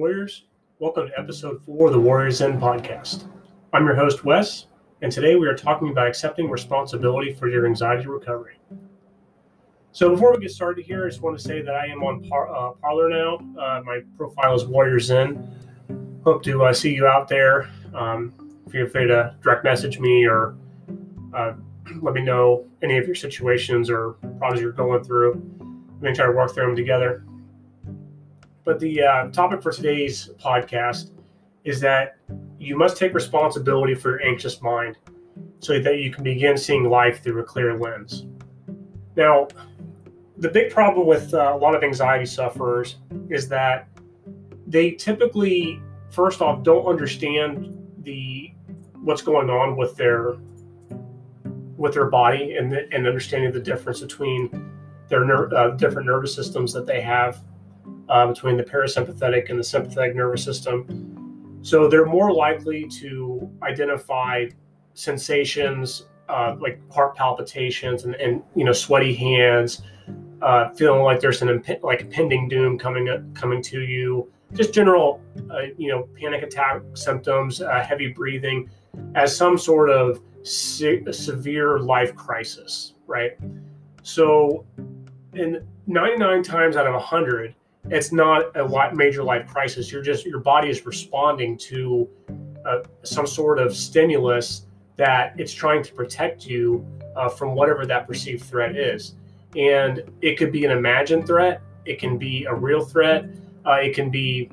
Warriors. Welcome to episode four of the Warriors Zen podcast. I'm your host, Wes, and today we are talking about accepting responsibility for your anxiety recovery. So, before we get started here, I just want to say that I am on Par- uh, Parler now. Uh, my profile is Warriors Zen. Hope to uh, see you out there. Um, feel free to direct message me or uh, let me know any of your situations or problems you're going through. We can try to work through them together. But the uh, topic for today's podcast is that you must take responsibility for your anxious mind so that you can begin seeing life through a clear lens. Now, the big problem with uh, a lot of anxiety sufferers is that they typically, first off, don't understand the what's going on with their with their body and, and understanding the difference between their ner- uh, different nervous systems that they have uh, between the parasympathetic and the sympathetic nervous system. So they're more likely to identify sensations uh, like heart palpitations and, and you know sweaty hands, uh, feeling like there's an imp- like impending doom coming up, coming to you, just general uh, you know panic attack symptoms, uh, heavy breathing, as some sort of se- severe life crisis, right? So, in 99 times out of 100, it's not a major life crisis. You're just your body is responding to uh, some sort of stimulus that it's trying to protect you uh, from whatever that perceived threat is. And it could be an imagined threat. It can be a real threat. Uh, it can be,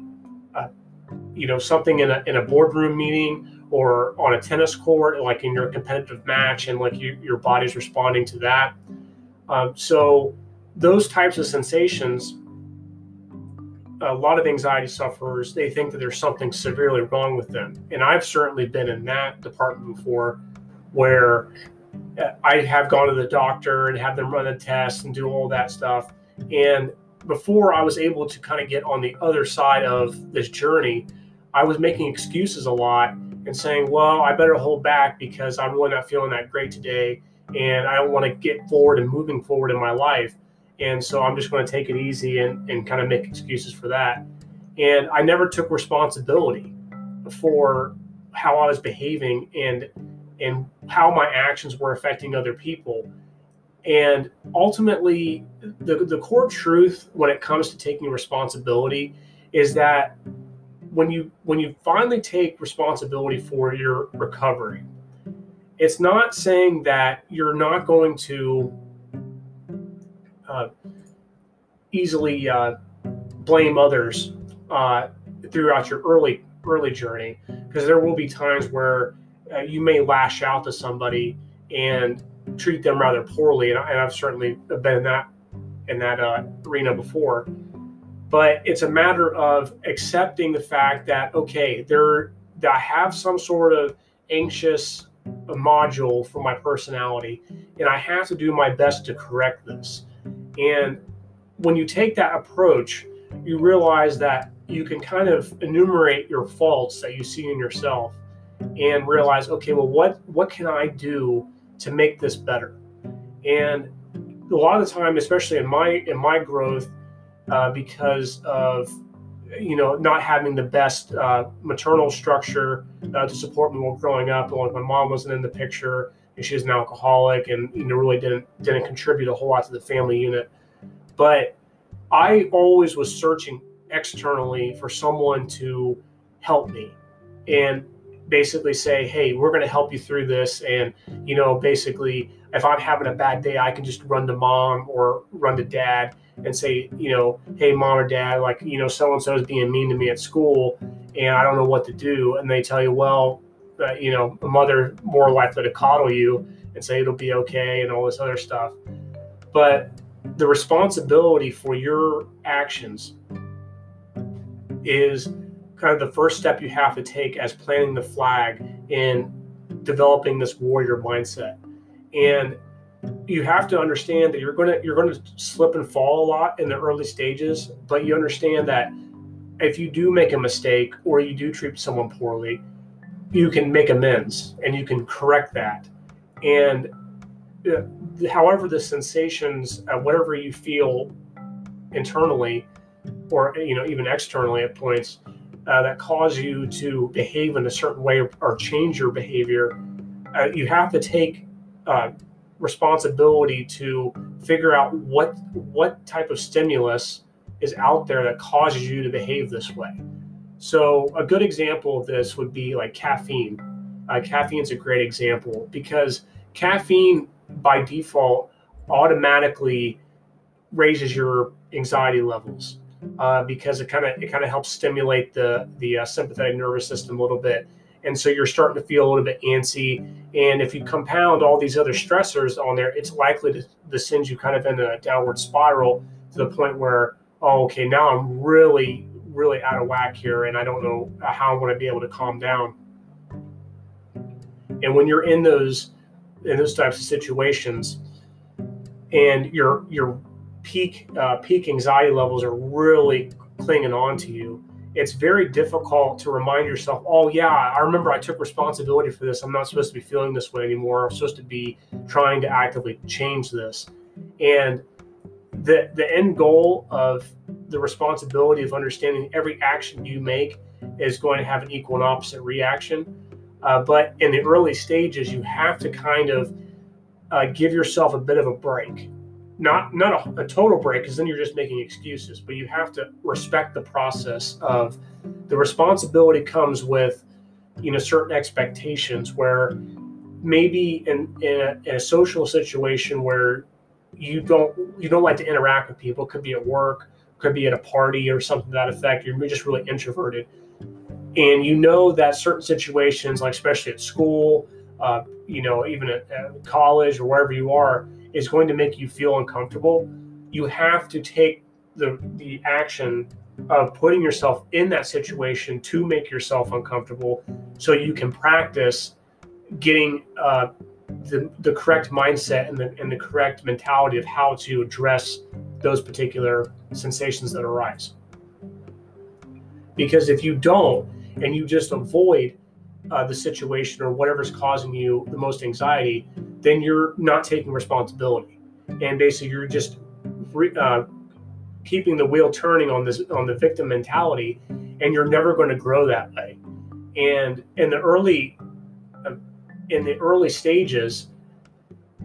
uh, you know, something in a in a boardroom meeting or on a tennis court, like in your competitive match, and like you, your body's responding to that. Um, so those types of sensations a lot of anxiety sufferers they think that there's something severely wrong with them. And i've certainly been in that department before where uh, i have gone to the doctor and have them run a test and do all that stuff. And before i was able to kind of get on the other side of this journey i was making excuses a lot and saying well i better hold back because i'm really not feeling that great today and i don't want to get forward and moving forward in my life and so I'm just going to take it easy and, and kind of make excuses for that. And I never took responsibility for how I was behaving and and how my actions were affecting other people. And ultimately, the, the core truth when it comes to taking responsibility is that when you when you finally take responsibility for your recovery, it's not saying that you're not going to uh, easily uh, blame others uh, throughout your early early journey. Because there will be times where uh, you may lash out to somebody and treat them rather poorly and, I, have certainly been in that in that uh, arena before. But it's a matter of accepting the fact that okay there that i have some sort of anxious module for my personality and i have to do my best to correct this and when you take that approach, you realize that you can kind of enumerate your faults that you see in yourself and realize, okay, well, what what can I do to make this better? And a lot of the time, especially in my in my growth, uh, because of you know not having the best uh, maternal structure uh, to support me while growing up, like my mom wasn't in the picture, and was an alcoholic and you know really didn't didn't contribute a whole lot to the family unit. But i always was searching externally for someone to help me and basically say hey we're going to help you through this. And you know basically if i'm having a bad day i can just run to mom or run to dad and say you know hey mom or dad like you know so and so is being mean to me at school and i don't know what to do. And they tell you well uh, you know, a mother more likely to coddle you and say it'll be okay and all this other stuff. But the responsibility for your actions is kind of the first step you have to take as planting the flag in developing this warrior mindset. And you have to understand that you're going to you're going to slip and fall a lot in the early stages, but you understand that if you do make a mistake or you do treat someone poorly, you can make amends and you can correct that. And uh, however the sensations, uh, whatever you feel internally, or you know even externally at points, uh, that cause you to behave in a certain way or, or change your behavior, uh, you have to take uh, responsibility to figure out what what type of stimulus is out there that causes you to behave this way. So a good example of this would be like caffeine. Uh, caffeine's a great example because caffeine by default automatically raises your anxiety levels uh, because it kind of it kind of helps stimulate the the uh, sympathetic nervous system a little bit, and so you're starting to feel a little bit antsy. And if you compound all these other stressors on there, it's likely to, to send you kind of in a downward spiral to the point where oh okay now I'm really really out of whack here, and I don't know how I'm going to be able to calm down. And when you're in those in those types of situations, and your your peak uh, peak anxiety levels are really clinging on to you, it's very difficult to remind yourself, oh yeah, I remember I took responsibility for this. I'm not supposed to be feeling this way anymore. I'm supposed to be trying to actively change this. And the the end goal of the responsibility of understanding every action you make is going to have an equal and opposite reaction. Uh, but in the early stages, you have to kind of uh, give yourself a bit of a break. Not not a, a total break, because then you're just making excuses. But you have to respect the process of the responsibility comes with, you know, certain expectations. Where maybe in in a, in a social situation where you don't you don't like to interact with people, it could be at work, could be at a party or something to that effect. You're just really introverted, and you know that certain situations, like especially at school, uh, you know, even at, at college or wherever you are, is going to make you feel uncomfortable. You have to take the the action of putting yourself in that situation to make yourself uncomfortable, so you can practice getting uh, the, the correct mindset and the, and the correct mentality of how to address those particular sensations that arise. Because if you don't and you just avoid uh, the situation or whatever's causing you the most anxiety, then you're not taking responsibility, and basically you're just re, uh, keeping the wheel turning on this on the victim mentality, and you're never going to grow that way. And in the early uh, in the early stages,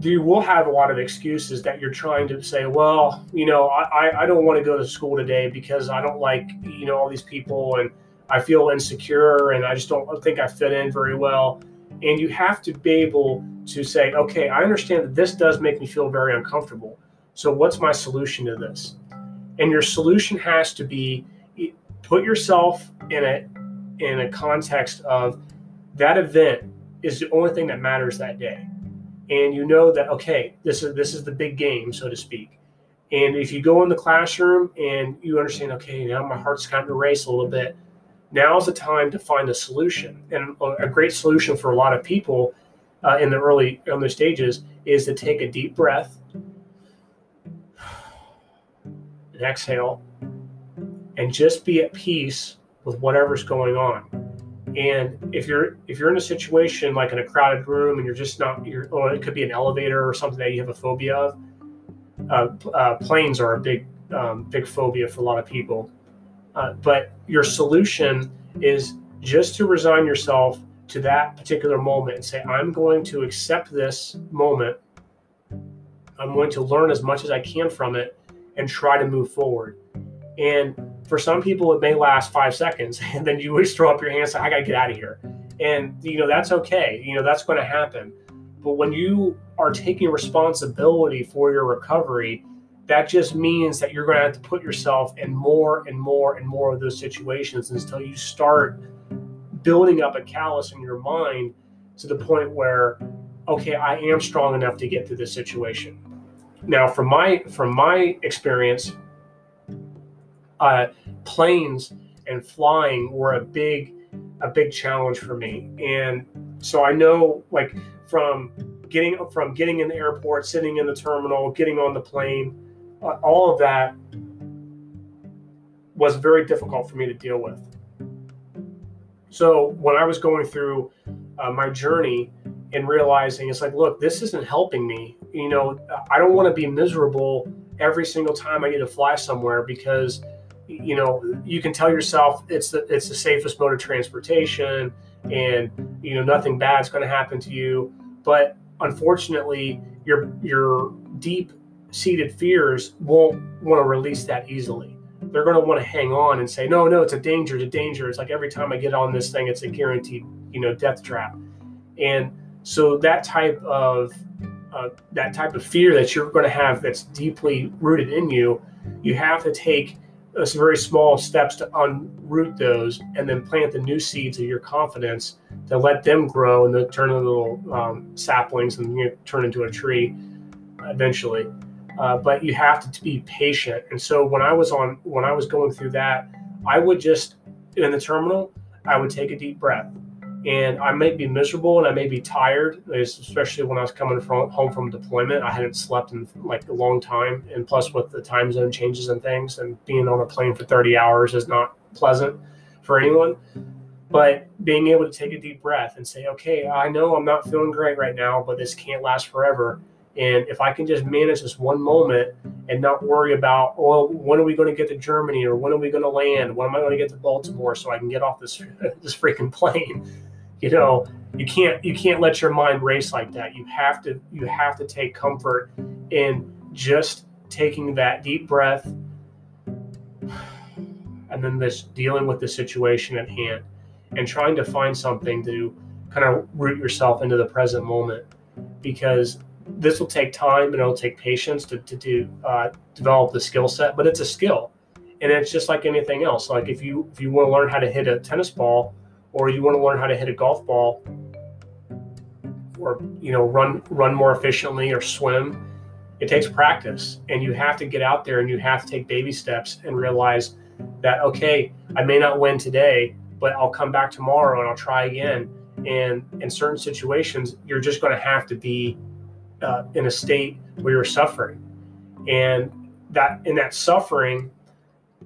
you will have a lot of excuses that you're trying to say, well, you know, I, I don't want to go to school today because I don't like, you know, all these people and I feel insecure and I just don't think I fit in very well. And you have to be able to say, okay, I understand that this does make me feel very uncomfortable. So what's my solution to this? And your solution has to be put yourself in a in a context of that event is the only thing that matters that day. And you know that okay, this is this is the big game, so to speak. And if you go in the classroom and you understand, okay, now my heart's kind of race a little bit, now is the time to find a solution. And a great solution for a lot of people uh, in the early early stages is to take a deep breath, and exhale, and just be at peace with whatever's going on. And if you're if you're in a situation like in a crowded room and you're just not, you're, or it could be an elevator or something that you have a phobia of. Uh, uh, planes are a big um, big phobia for a lot of people uh, but your solution is just to resign yourself to that particular moment and say, I'm going to accept this moment. I'm going to learn as much as I can from it and try to move forward. And for some people, it may last five seconds, and then you just throw up your hands, and say, I got to get out of here. And, you know, that's okay. You know, that's going to happen. But when you are taking responsibility for your recovery, that just means that you're going to have to put yourself in more and more and more of those situations until you start building up a callus in your mind to the point where okay i am strong enough to get through this situation now from my from my experience uh, planes and flying were a big a big challenge for me and so i know like from getting from getting in the airport sitting in the terminal getting on the plane uh, all of that was very difficult for me to deal with. So when I was going through uh, my journey and realizing it's like, look, this isn't helping me. You know, I don't want to be miserable every single time I need to fly somewhere because, you know you can tell yourself it's the it's the safest mode of transportation and you know nothing bad's going to happen to you. But unfortunately your your deep seated fears won't want to release that easily. They're going to want to hang on and say no no it's a danger it's a danger. It's like every time i get on this thing it's a guaranteed you know death trap. And so that type of uh, that type of fear that you're going to have that's deeply rooted in you you have to take uh, some very small steps to unroot those and then plant the new seeds of your confidence to let them grow and then turn into little um, saplings and you know, turn into a tree eventually. Uh, but you have to be patient. And so when I was on, when I was going through that, I would just in the terminal, I would take a deep breath and I may be miserable and I may be tired, especially when I was coming from home from deployment. I hadn't slept in like a long time, and plus with the time zone changes and things, and being on a plane for 30 hours is not pleasant for anyone. But being able to take a deep breath and say, okay, I know I'm not feeling great right now, but this can't last forever. And if I can just manage this one moment and not worry about, well, when are we going to get to Germany or when are we going to land? When am I going to get to Baltimore so I can get off this this freaking plane? You know you can't you can't let your mind race like that. You have to you have to take comfort in just taking that deep breath and then this dealing with the situation at hand and trying to find something to kind of root yourself into the present moment because this will take time and it'll take patience to, to do uh, develop the skill set but it's a skill and it's just like anything else. Like if you if you want to learn how to hit a tennis ball or you want to learn how to hit a golf ball or you know run run more efficiently or swim it takes practice. And you have to get out there and you have to take baby steps and realize that okay i may not win today but i'll come back tomorrow and i'll try again. And in certain situations you're just going to have to be uh, in a state where you're suffering. And that in that suffering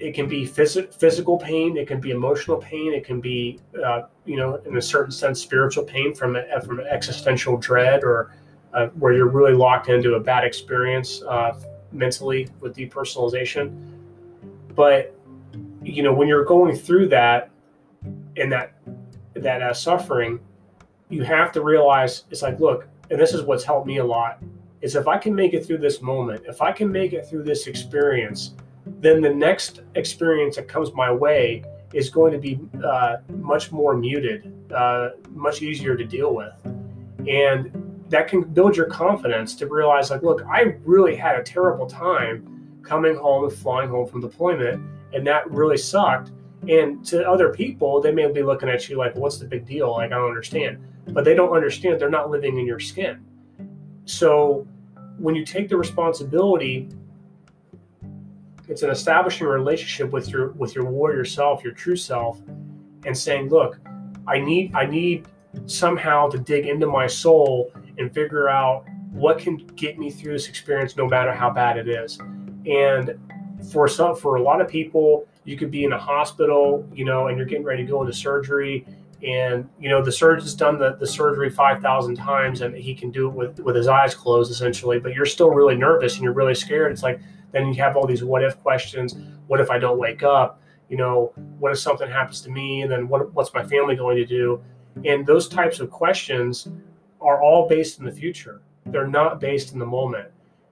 it can be phys- physical pain, it can be emotional pain, it can be, uh, you know, in a certain sense, spiritual pain from a, from an existential dread or uh, where you're really locked into a bad experience uh, mentally with depersonalization. But you know, when you're going through that and that that uh, suffering, you have to realize it's like, look, and this is what's helped me a lot is if I can make it through this moment, if I can make it through this experience then the next experience that comes my way is going to be uh, much more muted, uh, much easier to deal with. And that can build your confidence to realize, like, look, I really had a terrible time coming home and flying home from deployment, and that really sucked. And to other people, they may be looking at you like, what's the big deal? Like, I don't understand. But they don't understand they're not living in your skin. So when you take the responsibility it's an establishing a relationship with your with your warrior self, your true self, and saying, look, I need I need somehow to dig into my soul and figure out what can get me through this experience no matter how bad it is. And for some for a lot of people, you could be in a hospital, you know, and you're getting ready to go into surgery and you know the surgeon's done the, the surgery 5000 times and he can do it with with his eyes closed essentially but you're still really nervous and you're really scared it's like then you have all these what if questions. What if I don't wake up? You know, what if something happens to me? And then what, what's my family going to do? And those types of questions are all based in the future. They're not based in the moment.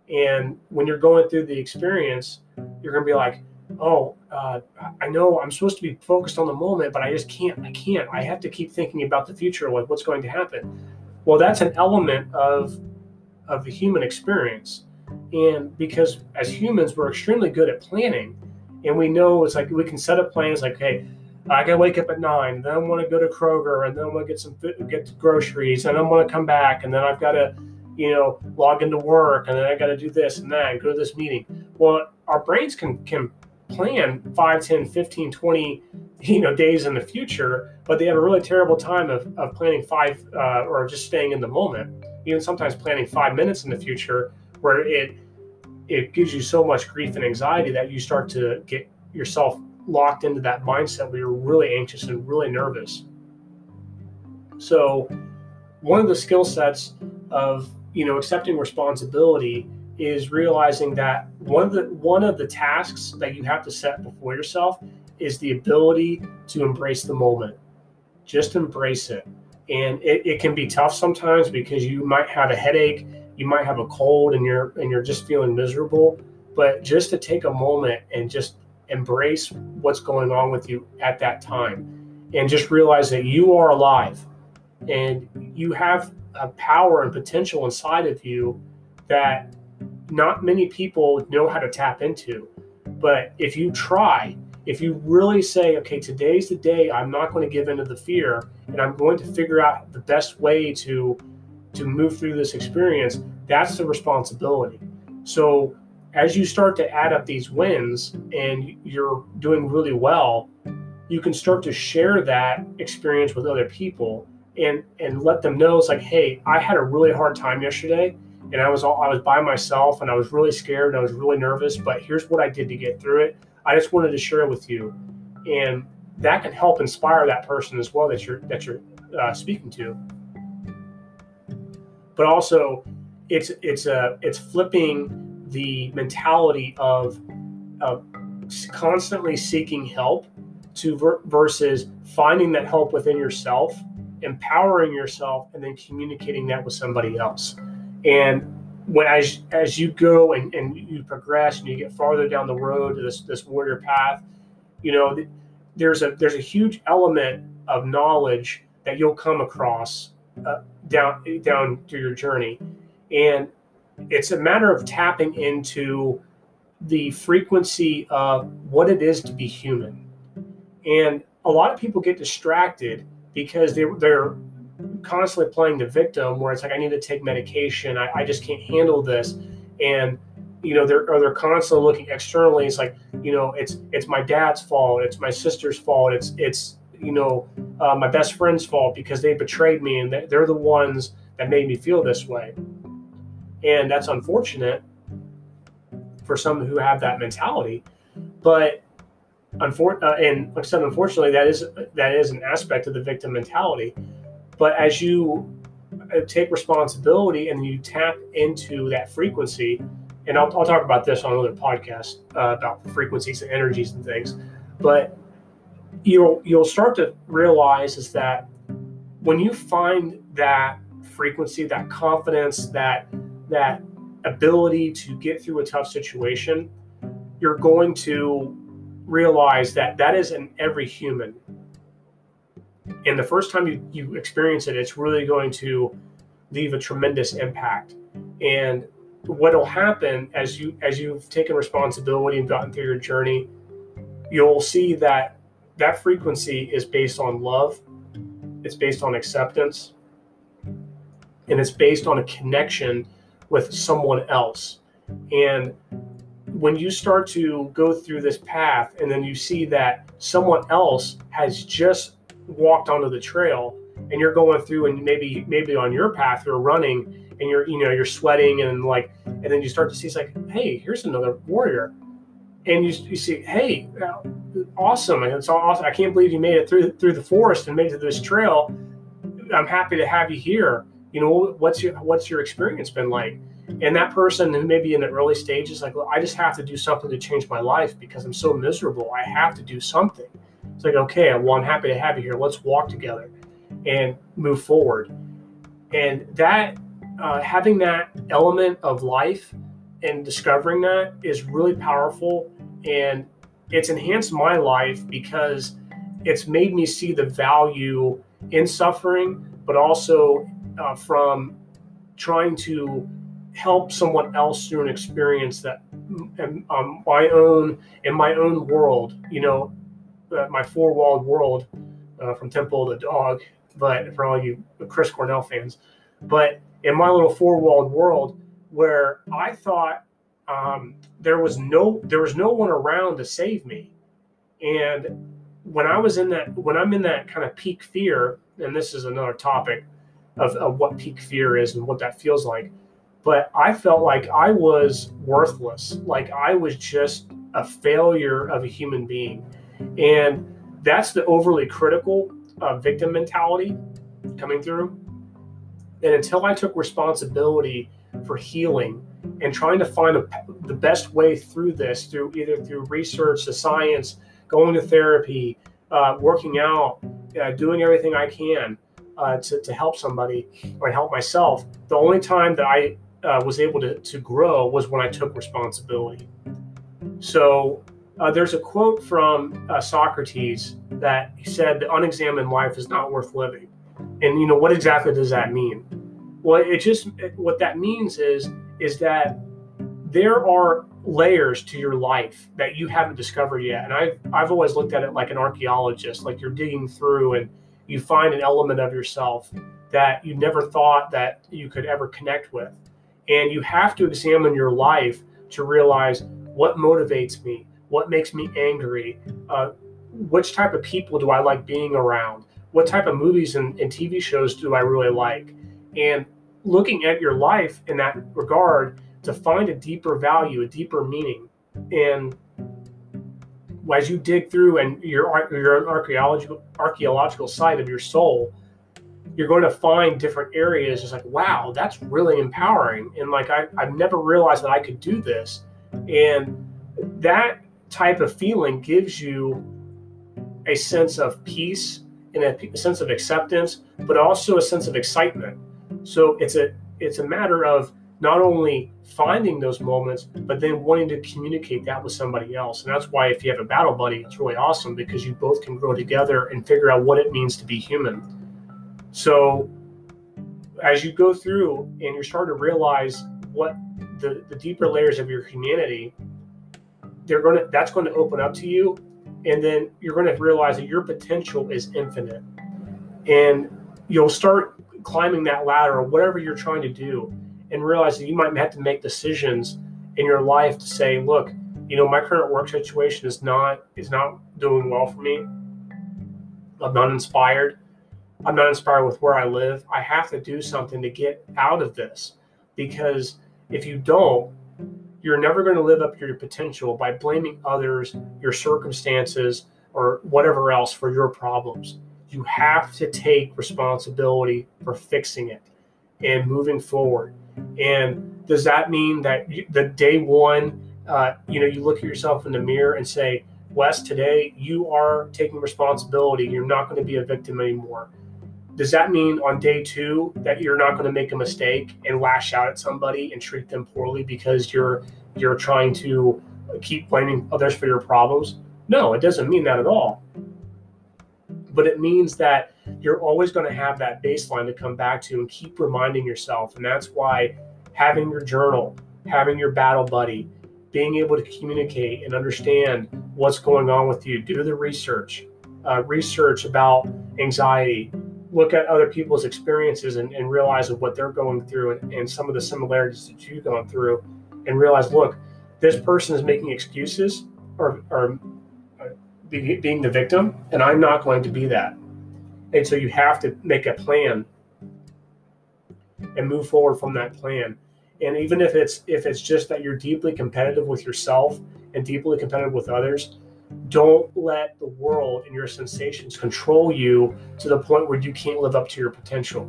And when you're going through the experience, you're going to be like, oh, uh, I know I'm supposed to be focused on the moment, but I just can't. I can't. I have to keep thinking about the future, like what's going to happen. Well, that's an element of of the human experience. And because as humans, we're extremely good at planning. And we know it's like we can set up plans like, hey, I gotta wake up at nine, then I want to go to Kroger, and then I want to get some get groceries, and I want to come back, and then I've got to, you know, log into work, and then I got to do this and that, and go to this meeting. Well, our brains can can plan 5 10 15 20 you know days in the future but they have a really terrible time of, of planning five uh, or just staying in the moment even sometimes planning five minutes in the future where it it gives you so much grief and anxiety that you start to get yourself locked into that mindset where you're really anxious and really nervous. So one of the skill sets of you know accepting responsibility is realizing that one of the one of the tasks that you have to set before yourself is the ability to embrace the moment. Just embrace it. And it, it can be tough sometimes because you might have a headache, you might have a cold and you're and you're just feeling miserable. But just to take a moment and just embrace what's going on with you at that time and just realize that you are alive and you have a power and potential inside of you that not many people know how to tap into. But if you try, if you really say, okay, today's the day I'm not going to give into the fear and I'm going to figure out the best way to to move through this experience, that's the responsibility. So as you start to add up these wins and you're doing really well, you can start to share that experience with other people and and let them know it's like, hey, I had a really hard time yesterday and I was all, I was by myself and I was really scared and I was really nervous, but here's what I did to get through it. I just wanted to share it with you, and that can help inspire that person as well that you're that you're uh, speaking to. But also, it's it's a it's flipping the mentality of of constantly seeking help to ver- versus finding that help within yourself, empowering yourself, and then communicating that with somebody else. And when as as you go and, and you progress and you get farther down the road to this this warrior path, you know, there's a there's a huge element of knowledge that you'll come across uh, down down through your journey, and it's a matter of tapping into the frequency of what it is to be human. And a lot of people get distracted because they, they're constantly playing the victim where it's like I need to take medication, I, I just can't handle this, and you know they're or they're constantly looking externally. It's like you know it's it's my dad's fault, it's my sister's fault, it's it's you know uh, my best friend's fault because they betrayed me and they're the ones that made me feel this way, and that's unfortunate for some who have that mentality, but. Unfor- uh, and like I said, unfortunately, that is that is an aspect of the victim mentality but as you uh, take responsibility and you tap into that frequency, and I'll, I'll talk about this on another podcast uh, about frequencies and energies and things, but you'll you'll start to realize is that when you find that frequency, that confidence, that that ability to get through a tough situation, you're going to realize that that is in every human. And the first time you, you experience it it's really going to leave a tremendous impact. And what'll happen as you as you've taken responsibility and gotten through your journey you'll see that that frequency is based on love it's based on acceptance and it's based on a connection with someone else. And when you start to go through this path and then you see that someone else has just walked onto the trail and you're going through and maybe maybe on your path you're running and you're you know you're sweating and like and then you start to see it's like hey here's another warrior and you, you see hey awesome and it's awesome i can't believe you made it through through the forest and made it to this trail i'm happy to have you here you know what's your what's your experience been like and that person who may be in the early stages like well, i just have to do something to change my life because i'm so miserable i have to do something it's like, okay, well, I'm happy to have you here. Let's walk together and move forward. And that, uh, having that element of life and discovering that is really powerful. And it's enhanced my life because it's made me see the value in suffering, but also uh, from trying to help someone else through an experience that um, my own in my own world you know uh, my four walled world uh, from Temple the Dog, but for all you Chris Cornell fans, but in my little four walled world where I thought um, there was no there was no one around to save me, and when I was in that when I'm in that kind of peak fear, and this is another topic of, of what peak fear is and what that feels like, but I felt like I was worthless, like I was just a failure of a human being. And that's the overly critical uh, victim mentality coming through. And until I took responsibility for healing and trying to find a, the best way through this through either through research, the science, going to therapy, uh, working out, uh, doing everything I can uh, to, to help somebody or help myself. The only time that I uh, was able to, to grow was when I took responsibility. So uh, there's a quote from uh, Socrates that said, "The unexamined life is not worth living." And you know what exactly does that mean? Well, it just what that means is is that there are layers to your life that you haven't discovered yet. And I've I've always looked at it like an archaeologist, like you're digging through and you find an element of yourself that you never thought that you could ever connect with. And you have to examine your life to realize what motivates me, what makes me angry, uh, which type of people do I like being around, what type of movies and, and TV shows do I really like. And looking at your life in that regard to find a deeper value, a deeper meaning. And as you dig through and your your archaeological archaeological site of your soul, you're going to find different areas. It's like, wow, that's really empowering. And like I, I've never realized that I could do this. And that type of feeling gives you a sense of peace and a, sense of acceptance, but also a sense of excitement. So it's a it's a matter of not only finding those moments, but then wanting to communicate that with somebody else. And that's why if you have a battle buddy, it's really awesome because you both can grow together and figure out what it means to be human. So as you go through and you're starting to realize what the, the deeper layers of your humanity, they're to that's going to open up to you. And then you're going to realize that your potential is infinite. And you'll start climbing that ladder or whatever you're trying to do and realize that you might have to make decisions in your life to say, look, you know, my current work situation is not is not doing well for me. I'm not inspired. I'm not inspired with where I live. I have to do something to get out of this because if you don't, you're never going to live up to your potential by blaming others, your circumstances, or whatever else for your problems you have to take responsibility for fixing it and moving forward. And does that mean that the day one, uh, you know, you look at yourself in the mirror and say, Wes, today you are taking responsibility. You're not going to be a victim anymore. Does that mean on day two that you're not going to make a mistake and lash out at somebody and treat them poorly because you're you're trying to keep blaming others for your problems? No, it doesn't mean that at all but it means that you're always going to have that baseline to come back to and keep reminding yourself. And that's why having your journal, having your battle buddy, being able to communicate and understand what's going on with you, do the research, uh, research about anxiety, look at other people's experiences and, and realize what they're going through and, and some of the similarities that you've gone through, and realize, look, this person is making excuses or, or be, being the victim, and I'm not going to be that. And so you have to make a plan and move forward from that plan. And even if it's if it's just that you're deeply competitive with yourself and deeply competitive with others, don't let the world and your sensations control you to the point where you can't live up to your potential.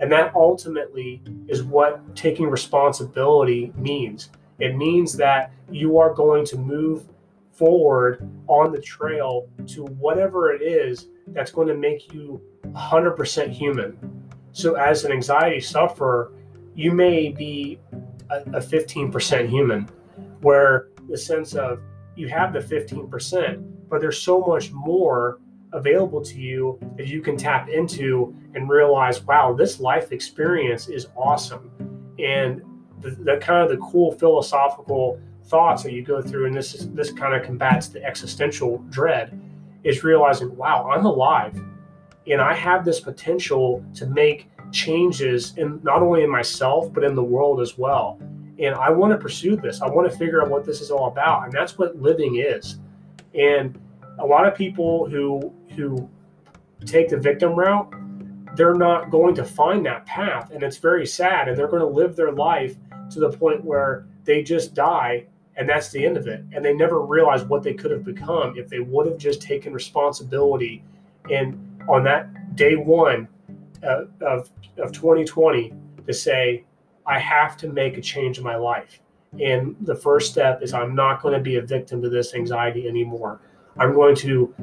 And that ultimately is what taking responsibility means. It means that you are going to move forward on the trail to whatever it is that's going to make you 100% human. So, as an anxiety sufferer, you may be a, a 15% human, where the sense of you have the 15%, but there's so much more available to you that you can tap into and realize, wow, this life experience is awesome. And the, the kind of the cool philosophical thoughts that you go through, and this is this kind of combats the existential dread, is realizing, wow, I'm alive, and I have this potential to make changes in not only in myself but in the world as well. And I want to pursue this. I want to figure out what this is all about, and that's what living is. And a lot of people who who take the victim route, they're not going to find that path, and it's very sad. And they're going to live their life to the point where they just die and that's the end of it. And they never realized what they could have become if they would have just taken responsibility. And on that day one uh, of of 2020, to say, I have to make a change in my life. And the first step is I'm not going to be a victim to this anxiety anymore. I'm going to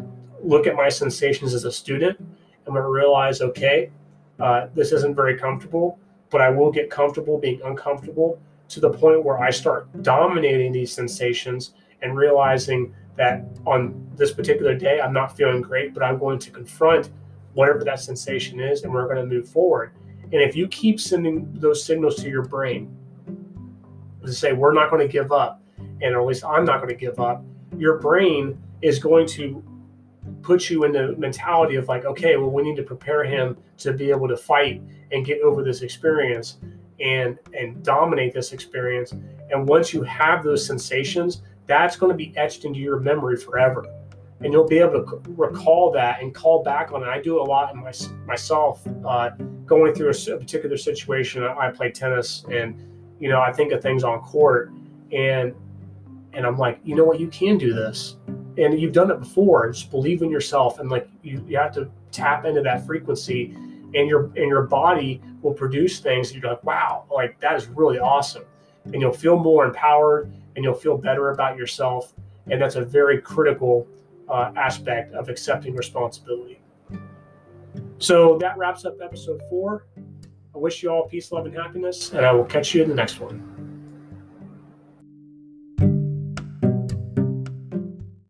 look at my sensations as a student. I'm going to realize, okay, uh, this isn't very comfortable, but I will get comfortable being uncomfortable to the point where I start dominating these sensations and realizing that on this particular day, I'm not feeling great, but I'm going to confront whatever that sensation is and we're going to move forward. And if you keep sending those signals to your brain to say, we're not going to give up, and at least I'm not going to give up, your brain is going to put you in the mentality of like, okay, well, we need to prepare him to be able to fight and get over this experience and and dominate this experience. And once you have those sensations, that's going to be etched into your memory forever. And you'll be able to recall that and call back on it. I do a lot in my, myself, uh, going through a, a particular situation. I, I play tennis, and you know, I think of things on court, and and I'm like, you know what, you can do this, and you've done it before. Just believe in yourself, and like you, you have to tap into that frequency, and your and your body will produce things. You're like, wow, like that is really awesome, and you'll feel more empowered, and you'll feel better about yourself, and that's a very critical uh, aspect of accepting responsibility. So that wraps up episode four. I wish you all peace, love, and happiness, and I will catch you in the next one.